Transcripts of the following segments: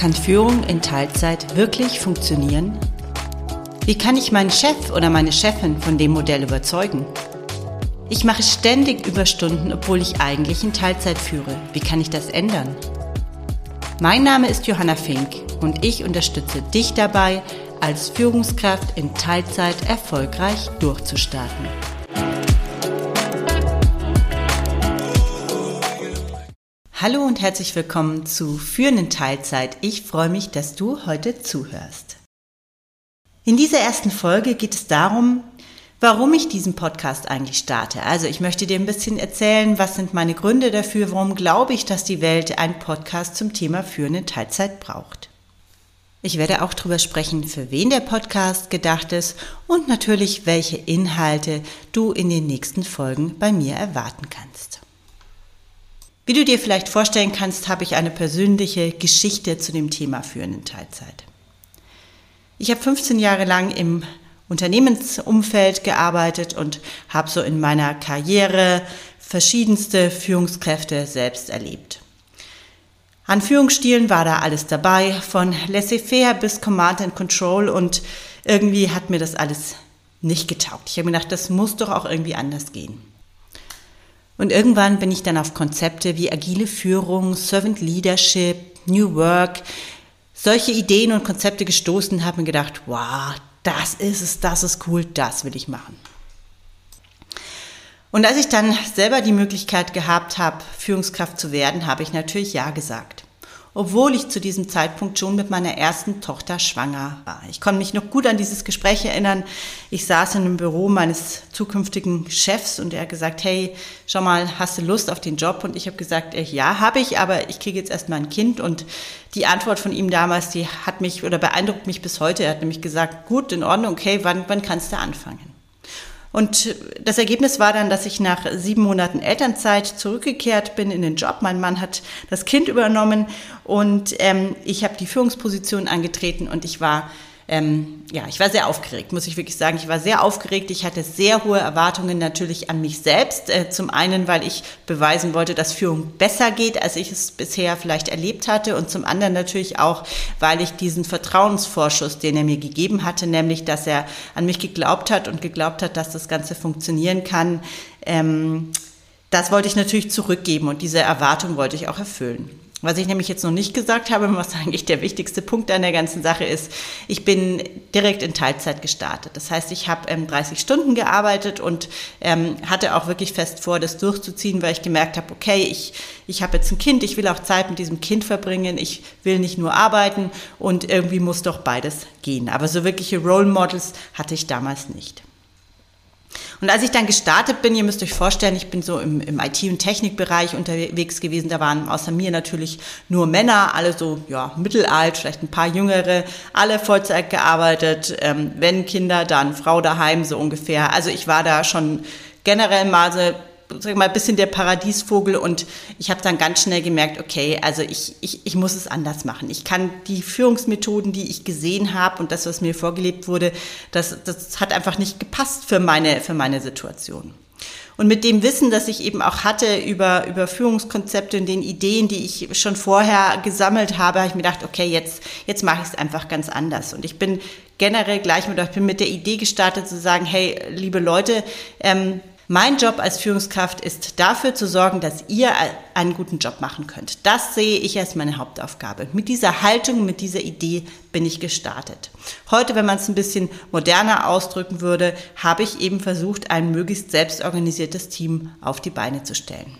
Kann Führung in Teilzeit wirklich funktionieren? Wie kann ich meinen Chef oder meine Chefin von dem Modell überzeugen? Ich mache ständig Überstunden, obwohl ich eigentlich in Teilzeit führe. Wie kann ich das ändern? Mein Name ist Johanna Fink und ich unterstütze dich dabei, als Führungskraft in Teilzeit erfolgreich durchzustarten. Hallo und herzlich willkommen zu Führenden Teilzeit. Ich freue mich, dass du heute zuhörst. In dieser ersten Folge geht es darum, warum ich diesen Podcast eigentlich starte. Also ich möchte dir ein bisschen erzählen, was sind meine Gründe dafür, warum glaube ich, dass die Welt einen Podcast zum Thema Führende Teilzeit braucht. Ich werde auch darüber sprechen, für wen der Podcast gedacht ist und natürlich, welche Inhalte du in den nächsten Folgen bei mir erwarten kannst. Wie du dir vielleicht vorstellen kannst, habe ich eine persönliche Geschichte zu dem Thema führenden Teilzeit. Ich habe 15 Jahre lang im Unternehmensumfeld gearbeitet und habe so in meiner Karriere verschiedenste Führungskräfte selbst erlebt. An Führungsstilen war da alles dabei, von laissez-faire bis Command and Control und irgendwie hat mir das alles nicht getaugt. Ich habe mir gedacht, das muss doch auch irgendwie anders gehen. Und irgendwann bin ich dann auf Konzepte wie agile Führung, Servant Leadership, New Work, solche Ideen und Konzepte gestoßen und habe mir gedacht, wow, das ist es, das ist cool, das will ich machen. Und als ich dann selber die Möglichkeit gehabt habe, Führungskraft zu werden, habe ich natürlich Ja gesagt obwohl ich zu diesem Zeitpunkt schon mit meiner ersten Tochter schwanger war. Ich konnte mich noch gut an dieses Gespräch erinnern. Ich saß in einem Büro meines zukünftigen Chefs und er hat gesagt, hey, schau mal, hast du Lust auf den Job? Und ich habe gesagt, äh, ja, habe ich, aber ich kriege jetzt erst mal ein Kind. Und die Antwort von ihm damals, die hat mich oder beeindruckt mich bis heute. Er hat nämlich gesagt, gut, in Ordnung, okay, wann, wann kannst du anfangen? Und das Ergebnis war dann, dass ich nach sieben Monaten Elternzeit zurückgekehrt bin in den Job. Mein Mann hat das Kind übernommen und ähm, ich habe die Führungsposition angetreten und ich war ähm, ja, ich war sehr aufgeregt, muss ich wirklich sagen. Ich war sehr aufgeregt. Ich hatte sehr hohe Erwartungen natürlich an mich selbst. Äh, zum einen, weil ich beweisen wollte, dass Führung besser geht, als ich es bisher vielleicht erlebt hatte. Und zum anderen natürlich auch, weil ich diesen Vertrauensvorschuss, den er mir gegeben hatte, nämlich, dass er an mich geglaubt hat und geglaubt hat, dass das Ganze funktionieren kann, ähm, das wollte ich natürlich zurückgeben und diese Erwartung wollte ich auch erfüllen. Was ich nämlich jetzt noch nicht gesagt habe, was eigentlich der wichtigste Punkt an der ganzen Sache ist, ich bin direkt in Teilzeit gestartet. Das heißt, ich habe ähm, 30 Stunden gearbeitet und ähm, hatte auch wirklich fest vor, das durchzuziehen, weil ich gemerkt habe, okay, ich, ich habe jetzt ein Kind, ich will auch Zeit mit diesem Kind verbringen, ich will nicht nur arbeiten und irgendwie muss doch beides gehen. Aber so wirkliche Role Models hatte ich damals nicht. Und als ich dann gestartet bin, ihr müsst euch vorstellen, ich bin so im, im IT- und Technikbereich unterwegs gewesen. Da waren außer mir natürlich nur Männer, alle so ja mittelalt, vielleicht ein paar Jüngere, alle Vollzeit gearbeitet. Ähm, wenn Kinder, dann Frau daheim so ungefähr. Also ich war da schon generell mal so sag mal, ein bisschen der Paradiesvogel und ich habe dann ganz schnell gemerkt, okay, also ich, ich, ich muss es anders machen. Ich kann die Führungsmethoden, die ich gesehen habe und das, was mir vorgelebt wurde, das, das hat einfach nicht gepasst für meine, für meine Situation. Und mit dem Wissen, das ich eben auch hatte über, über Führungskonzepte und den Ideen, die ich schon vorher gesammelt habe, habe ich mir gedacht, okay, jetzt, jetzt mache ich es einfach ganz anders. Und ich bin generell gleich mit euch, bin mit der Idee gestartet zu sagen, hey, liebe Leute, ähm, mein Job als Führungskraft ist dafür zu sorgen, dass ihr einen guten Job machen könnt. Das sehe ich als meine Hauptaufgabe. Mit dieser Haltung, mit dieser Idee bin ich gestartet. Heute, wenn man es ein bisschen moderner ausdrücken würde, habe ich eben versucht, ein möglichst selbstorganisiertes Team auf die Beine zu stellen.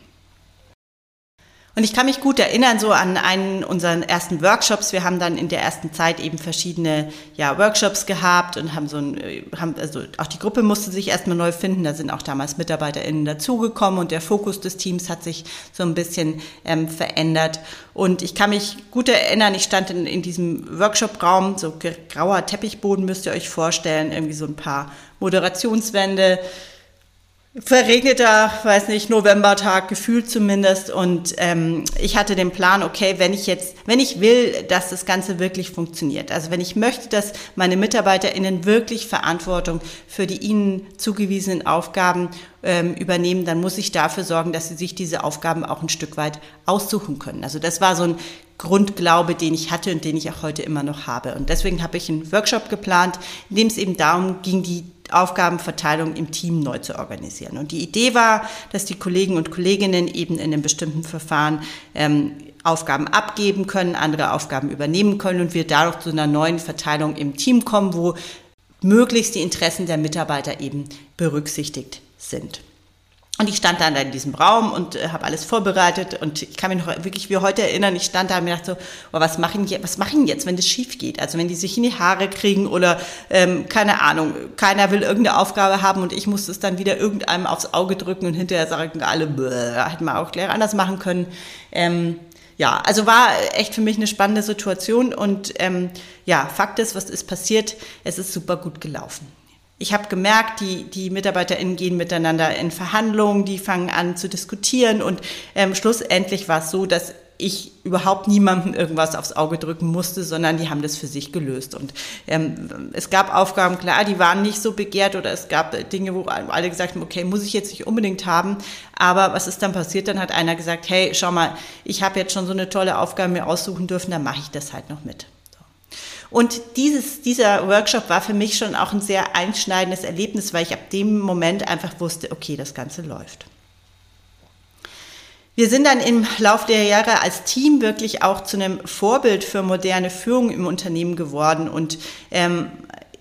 Und ich kann mich gut erinnern, so an einen unserer ersten Workshops. Wir haben dann in der ersten Zeit eben verschiedene ja, Workshops gehabt und haben so ein, äh, haben, also auch die Gruppe musste sich erstmal neu finden. Da sind auch damals MitarbeiterInnen dazugekommen und der Fokus des Teams hat sich so ein bisschen ähm, verändert. Und ich kann mich gut erinnern, ich stand in, in diesem Workshop-Raum, so grauer Teppichboden müsst ihr euch vorstellen, irgendwie so ein paar Moderationswände, verregneter, weiß nicht, Novembertag gefühlt zumindest. Und ähm, ich hatte den Plan, okay, wenn ich jetzt, wenn ich will, dass das Ganze wirklich funktioniert, also wenn ich möchte, dass meine MitarbeiterInnen wirklich Verantwortung für die ihnen zugewiesenen Aufgaben ähm, übernehmen, dann muss ich dafür sorgen, dass sie sich diese Aufgaben auch ein Stück weit aussuchen können. Also das war so ein Grundglaube, den ich hatte und den ich auch heute immer noch habe. Und deswegen habe ich einen Workshop geplant, in dem es eben darum ging, die Aufgabenverteilung im Team neu zu organisieren. Und die Idee war, dass die Kollegen und Kolleginnen eben in einem bestimmten Verfahren ähm, Aufgaben abgeben können, andere Aufgaben übernehmen können und wir dadurch zu einer neuen Verteilung im Team kommen, wo möglichst die Interessen der Mitarbeiter eben berücksichtigt sind. Und ich stand dann in diesem Raum und äh, habe alles vorbereitet und ich kann mich noch wirklich wie heute erinnern, ich stand da und mir dachte so, oh, was machen die, was machen jetzt, wenn das schief geht? Also wenn die sich in die Haare kriegen oder ähm, keine Ahnung, keiner will irgendeine Aufgabe haben und ich muss es dann wieder irgendeinem aufs Auge drücken und hinterher sagen alle, hätten wir auch gleich anders machen können. Ähm, ja, also war echt für mich eine spannende Situation und ähm, ja, Fakt ist, was ist passiert? Es ist super gut gelaufen ich habe gemerkt, die, die MitarbeiterInnen gehen miteinander in Verhandlungen, die fangen an zu diskutieren und ähm, schlussendlich war es so, dass ich überhaupt niemandem irgendwas aufs Auge drücken musste, sondern die haben das für sich gelöst. Und ähm, es gab Aufgaben, klar, die waren nicht so begehrt oder es gab Dinge, wo alle gesagt haben, okay, muss ich jetzt nicht unbedingt haben. Aber was ist dann passiert? Dann hat einer gesagt, hey, schau mal, ich habe jetzt schon so eine tolle Aufgabe mir aussuchen dürfen, dann mache ich das halt noch mit. Und dieses, dieser Workshop war für mich schon auch ein sehr einschneidendes Erlebnis, weil ich ab dem Moment einfach wusste, okay, das Ganze läuft. Wir sind dann im Laufe der Jahre als Team wirklich auch zu einem Vorbild für moderne Führung im Unternehmen geworden und ähm,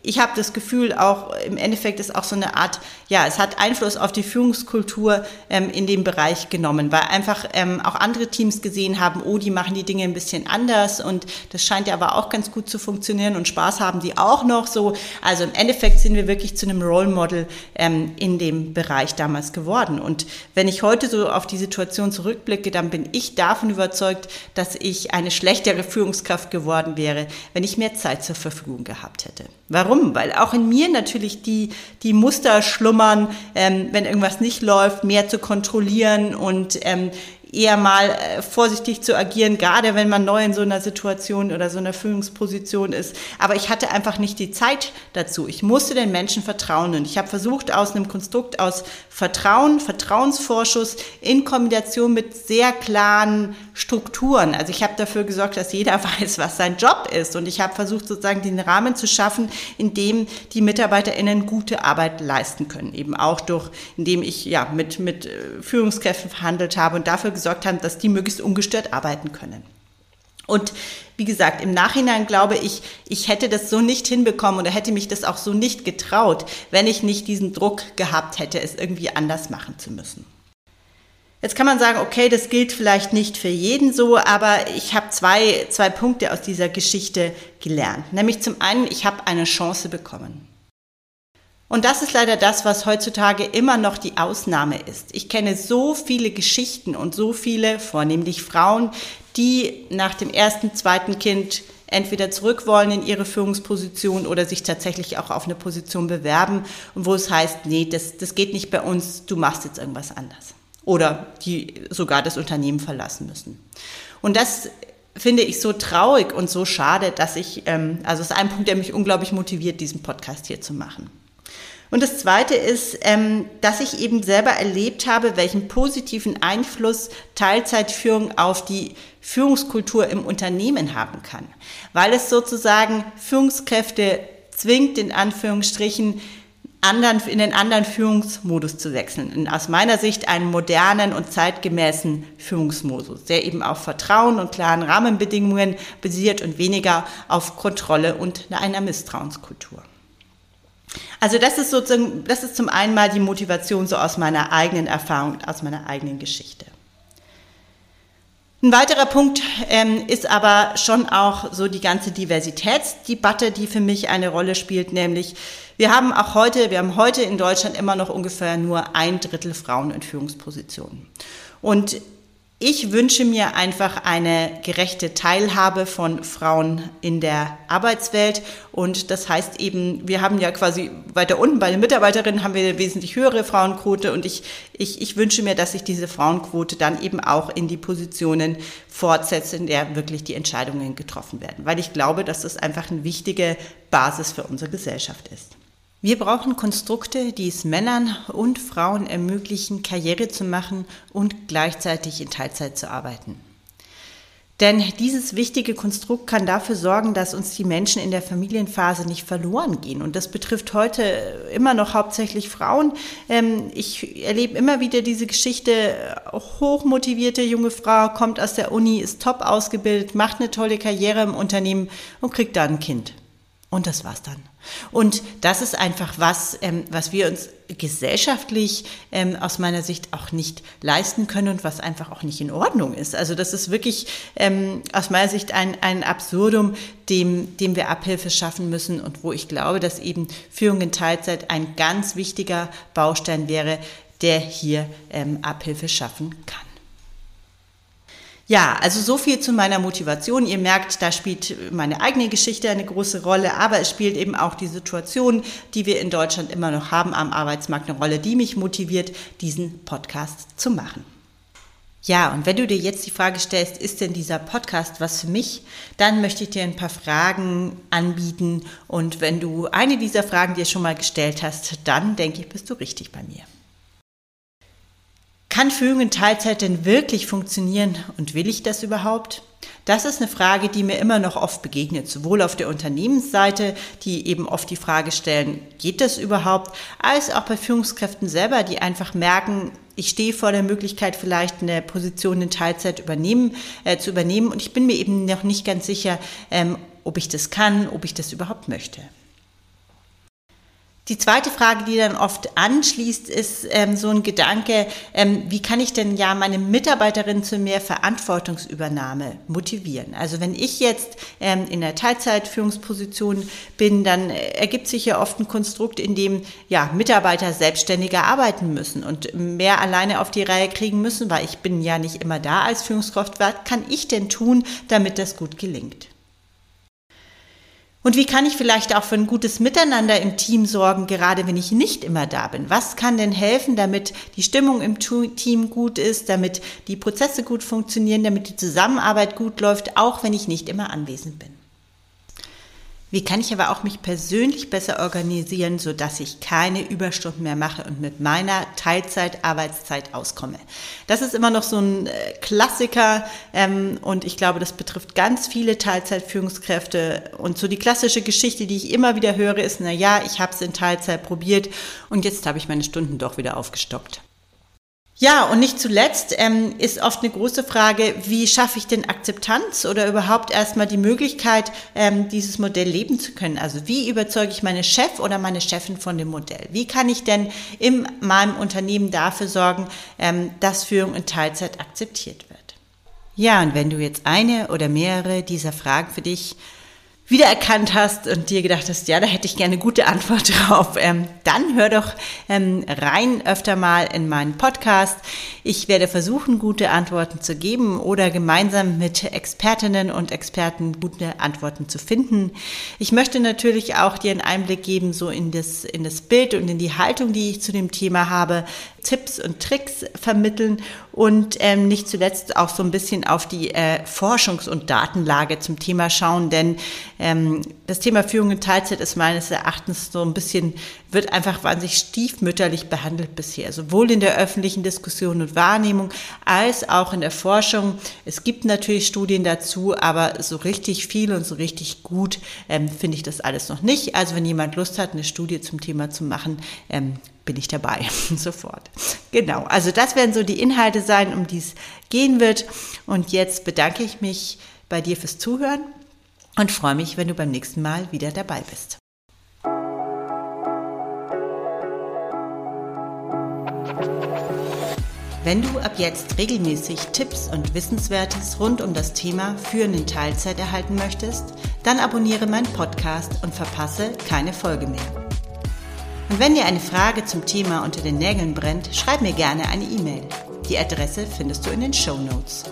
ich habe das Gefühl, auch im Endeffekt ist auch so eine Art, ja, es hat Einfluss auf die Führungskultur ähm, in dem Bereich genommen, weil einfach ähm, auch andere Teams gesehen haben, oh, die machen die Dinge ein bisschen anders und das scheint ja aber auch ganz gut zu funktionieren und Spaß haben die auch noch so. Also im Endeffekt sind wir wirklich zu einem Role Model ähm, in dem Bereich damals geworden. Und wenn ich heute so auf die Situation zurückblicke, dann bin ich davon überzeugt, dass ich eine schlechtere Führungskraft geworden wäre, wenn ich mehr Zeit zur Verfügung gehabt hätte. Warum? Weil auch in mir natürlich die, die Muster schlummern, ähm, wenn irgendwas nicht läuft, mehr zu kontrollieren und ähm, eher mal äh, vorsichtig zu agieren, gerade wenn man neu in so einer Situation oder so einer Führungsposition ist. Aber ich hatte einfach nicht die Zeit dazu. Ich musste den Menschen vertrauen und ich habe versucht, aus einem Konstrukt aus Vertrauen, Vertrauensvorschuss in Kombination mit sehr klaren Strukturen. Also ich habe dafür gesorgt, dass jeder weiß, was sein Job ist und ich habe versucht, sozusagen den Rahmen zu schaffen, in dem die MitarbeiterInnen gute Arbeit leisten können. Eben auch durch, indem ich ja mit, mit äh, Führungskräften verhandelt habe und dafür gesorgt haben, dass die möglichst ungestört arbeiten können. Und wie gesagt, im Nachhinein glaube ich, ich hätte das so nicht hinbekommen oder hätte mich das auch so nicht getraut, wenn ich nicht diesen Druck gehabt hätte, es irgendwie anders machen zu müssen. Jetzt kann man sagen, okay, das gilt vielleicht nicht für jeden so, aber ich habe zwei, zwei Punkte aus dieser Geschichte gelernt. Nämlich zum einen, ich habe eine Chance bekommen. Und das ist leider das, was heutzutage immer noch die Ausnahme ist. Ich kenne so viele Geschichten und so viele, vornehmlich Frauen, die nach dem ersten, zweiten Kind entweder zurück wollen in ihre Führungsposition oder sich tatsächlich auch auf eine Position bewerben und wo es heißt, nee, das, das geht nicht bei uns, du machst jetzt irgendwas anders. Oder die sogar das Unternehmen verlassen müssen. Und das finde ich so traurig und so schade, dass ich, ähm, also es ist ein Punkt, der mich unglaublich motiviert, diesen Podcast hier zu machen. Und das Zweite ist, ähm, dass ich eben selber erlebt habe, welchen positiven Einfluss Teilzeitführung auf die Führungskultur im Unternehmen haben kann. Weil es sozusagen Führungskräfte zwingt, in Anführungsstrichen, anderen, in den anderen Führungsmodus zu wechseln. Und aus meiner Sicht einen modernen und zeitgemäßen Führungsmodus, der eben auf Vertrauen und klaren Rahmenbedingungen basiert und weniger auf Kontrolle und einer Misstrauenskultur. Also das ist sozusagen, das ist zum einen mal die Motivation so aus meiner eigenen Erfahrung, aus meiner eigenen Geschichte. Ein weiterer Punkt ähm, ist aber schon auch so die ganze Diversitätsdebatte, die für mich eine Rolle spielt, nämlich wir haben auch heute, wir haben heute in Deutschland immer noch ungefähr nur ein Drittel Frauen in Führungspositionen. Und ich wünsche mir einfach eine gerechte Teilhabe von Frauen in der Arbeitswelt. Und das heißt eben, wir haben ja quasi weiter unten bei den Mitarbeiterinnen haben wir eine wesentlich höhere Frauenquote. Und ich, ich, ich wünsche mir, dass sich diese Frauenquote dann eben auch in die Positionen fortsetzt, in der wirklich die Entscheidungen getroffen werden. Weil ich glaube, dass das einfach eine wichtige Basis für unsere Gesellschaft ist. Wir brauchen Konstrukte, die es Männern und Frauen ermöglichen, Karriere zu machen und gleichzeitig in Teilzeit zu arbeiten. Denn dieses wichtige Konstrukt kann dafür sorgen, dass uns die Menschen in der Familienphase nicht verloren gehen. Und das betrifft heute immer noch hauptsächlich Frauen. Ähm, ich erlebe immer wieder diese Geschichte, hochmotivierte junge Frau kommt aus der Uni, ist top ausgebildet, macht eine tolle Karriere im Unternehmen und kriegt dann ein Kind. Und das war's dann. Und das ist einfach was, ähm, was wir uns gesellschaftlich ähm, aus meiner Sicht auch nicht leisten können und was einfach auch nicht in Ordnung ist. Also das ist wirklich ähm, aus meiner Sicht ein, ein Absurdum, dem, dem wir Abhilfe schaffen müssen und wo ich glaube, dass eben Führung in Teilzeit ein ganz wichtiger Baustein wäre, der hier ähm, Abhilfe schaffen kann. Ja, also so viel zu meiner Motivation. Ihr merkt, da spielt meine eigene Geschichte eine große Rolle, aber es spielt eben auch die Situation, die wir in Deutschland immer noch haben am Arbeitsmarkt, eine Rolle, die mich motiviert, diesen Podcast zu machen. Ja, und wenn du dir jetzt die Frage stellst, ist denn dieser Podcast was für mich, dann möchte ich dir ein paar Fragen anbieten. Und wenn du eine dieser Fragen dir schon mal gestellt hast, dann denke ich, bist du richtig bei mir. Kann Führung in Teilzeit denn wirklich funktionieren und will ich das überhaupt? Das ist eine Frage, die mir immer noch oft begegnet, sowohl auf der Unternehmensseite, die eben oft die Frage stellen, geht das überhaupt, als auch bei Führungskräften selber, die einfach merken, ich stehe vor der Möglichkeit, vielleicht eine Position in Teilzeit übernehmen, äh, zu übernehmen und ich bin mir eben noch nicht ganz sicher, ähm, ob ich das kann, ob ich das überhaupt möchte. Die zweite Frage, die dann oft anschließt, ist ähm, so ein Gedanke, ähm, wie kann ich denn ja meine Mitarbeiterin zu mehr Verantwortungsübernahme motivieren? Also wenn ich jetzt ähm, in der Teilzeitführungsposition bin, dann äh, ergibt sich ja oft ein Konstrukt, in dem ja Mitarbeiter selbstständiger arbeiten müssen und mehr alleine auf die Reihe kriegen müssen, weil ich bin ja nicht immer da als Führungskraft. Was kann ich denn tun, damit das gut gelingt? Und wie kann ich vielleicht auch für ein gutes Miteinander im Team sorgen, gerade wenn ich nicht immer da bin? Was kann denn helfen, damit die Stimmung im Team gut ist, damit die Prozesse gut funktionieren, damit die Zusammenarbeit gut läuft, auch wenn ich nicht immer anwesend bin? Wie kann ich aber auch mich persönlich besser organisieren, so dass ich keine Überstunden mehr mache und mit meiner Teilzeit-Arbeitszeit auskomme? Das ist immer noch so ein äh, Klassiker ähm, und ich glaube, das betrifft ganz viele Teilzeitführungskräfte. Und so die klassische Geschichte, die ich immer wieder höre, ist, na ja, ich habe es in Teilzeit probiert und jetzt habe ich meine Stunden doch wieder aufgestockt. Ja, und nicht zuletzt ähm, ist oft eine große Frage, wie schaffe ich denn Akzeptanz oder überhaupt erstmal die Möglichkeit, ähm, dieses Modell leben zu können? Also wie überzeuge ich meine Chef oder meine Chefin von dem Modell? Wie kann ich denn in meinem Unternehmen dafür sorgen, ähm, dass Führung in Teilzeit akzeptiert wird? Ja, und wenn du jetzt eine oder mehrere dieser Fragen für dich wiedererkannt hast und dir gedacht hast, ja, da hätte ich gerne eine gute Antwort drauf, ähm, dann hör doch ähm, rein öfter mal in meinen Podcast. Ich werde versuchen, gute Antworten zu geben oder gemeinsam mit Expertinnen und Experten gute Antworten zu finden. Ich möchte natürlich auch dir einen Einblick geben, so in das, in das Bild und in die Haltung, die ich zu dem Thema habe, Tipps und Tricks vermitteln und ähm, nicht zuletzt auch so ein bisschen auf die äh, Forschungs- und Datenlage zum Thema schauen, denn ähm, das Thema Führung in Teilzeit ist meines Erachtens so ein bisschen, wird einfach wahnsinnig stiefmütterlich behandelt bisher, sowohl in der öffentlichen Diskussion und Wahrnehmung als auch in der Forschung. Es gibt natürlich Studien dazu, aber so richtig viel und so richtig gut ähm, finde ich das alles noch nicht. Also wenn jemand Lust hat, eine Studie zum Thema zu machen, ähm, bin ich dabei, sofort. Genau, also das werden so die Inhalte sein, um die es gehen wird. Und jetzt bedanke ich mich bei dir fürs Zuhören und freue mich, wenn du beim nächsten Mal wieder dabei bist. Wenn du ab jetzt regelmäßig Tipps und Wissenswertes rund um das Thema Führen in Teilzeit erhalten möchtest, dann abonniere meinen Podcast und verpasse keine Folge mehr. Und wenn dir eine Frage zum Thema unter den Nägeln brennt, schreib mir gerne eine E-Mail. Die Adresse findest du in den Show Notes.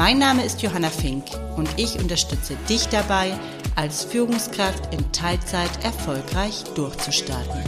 Mein Name ist Johanna Fink und ich unterstütze dich dabei, als Führungskraft in Teilzeit erfolgreich durchzustarten.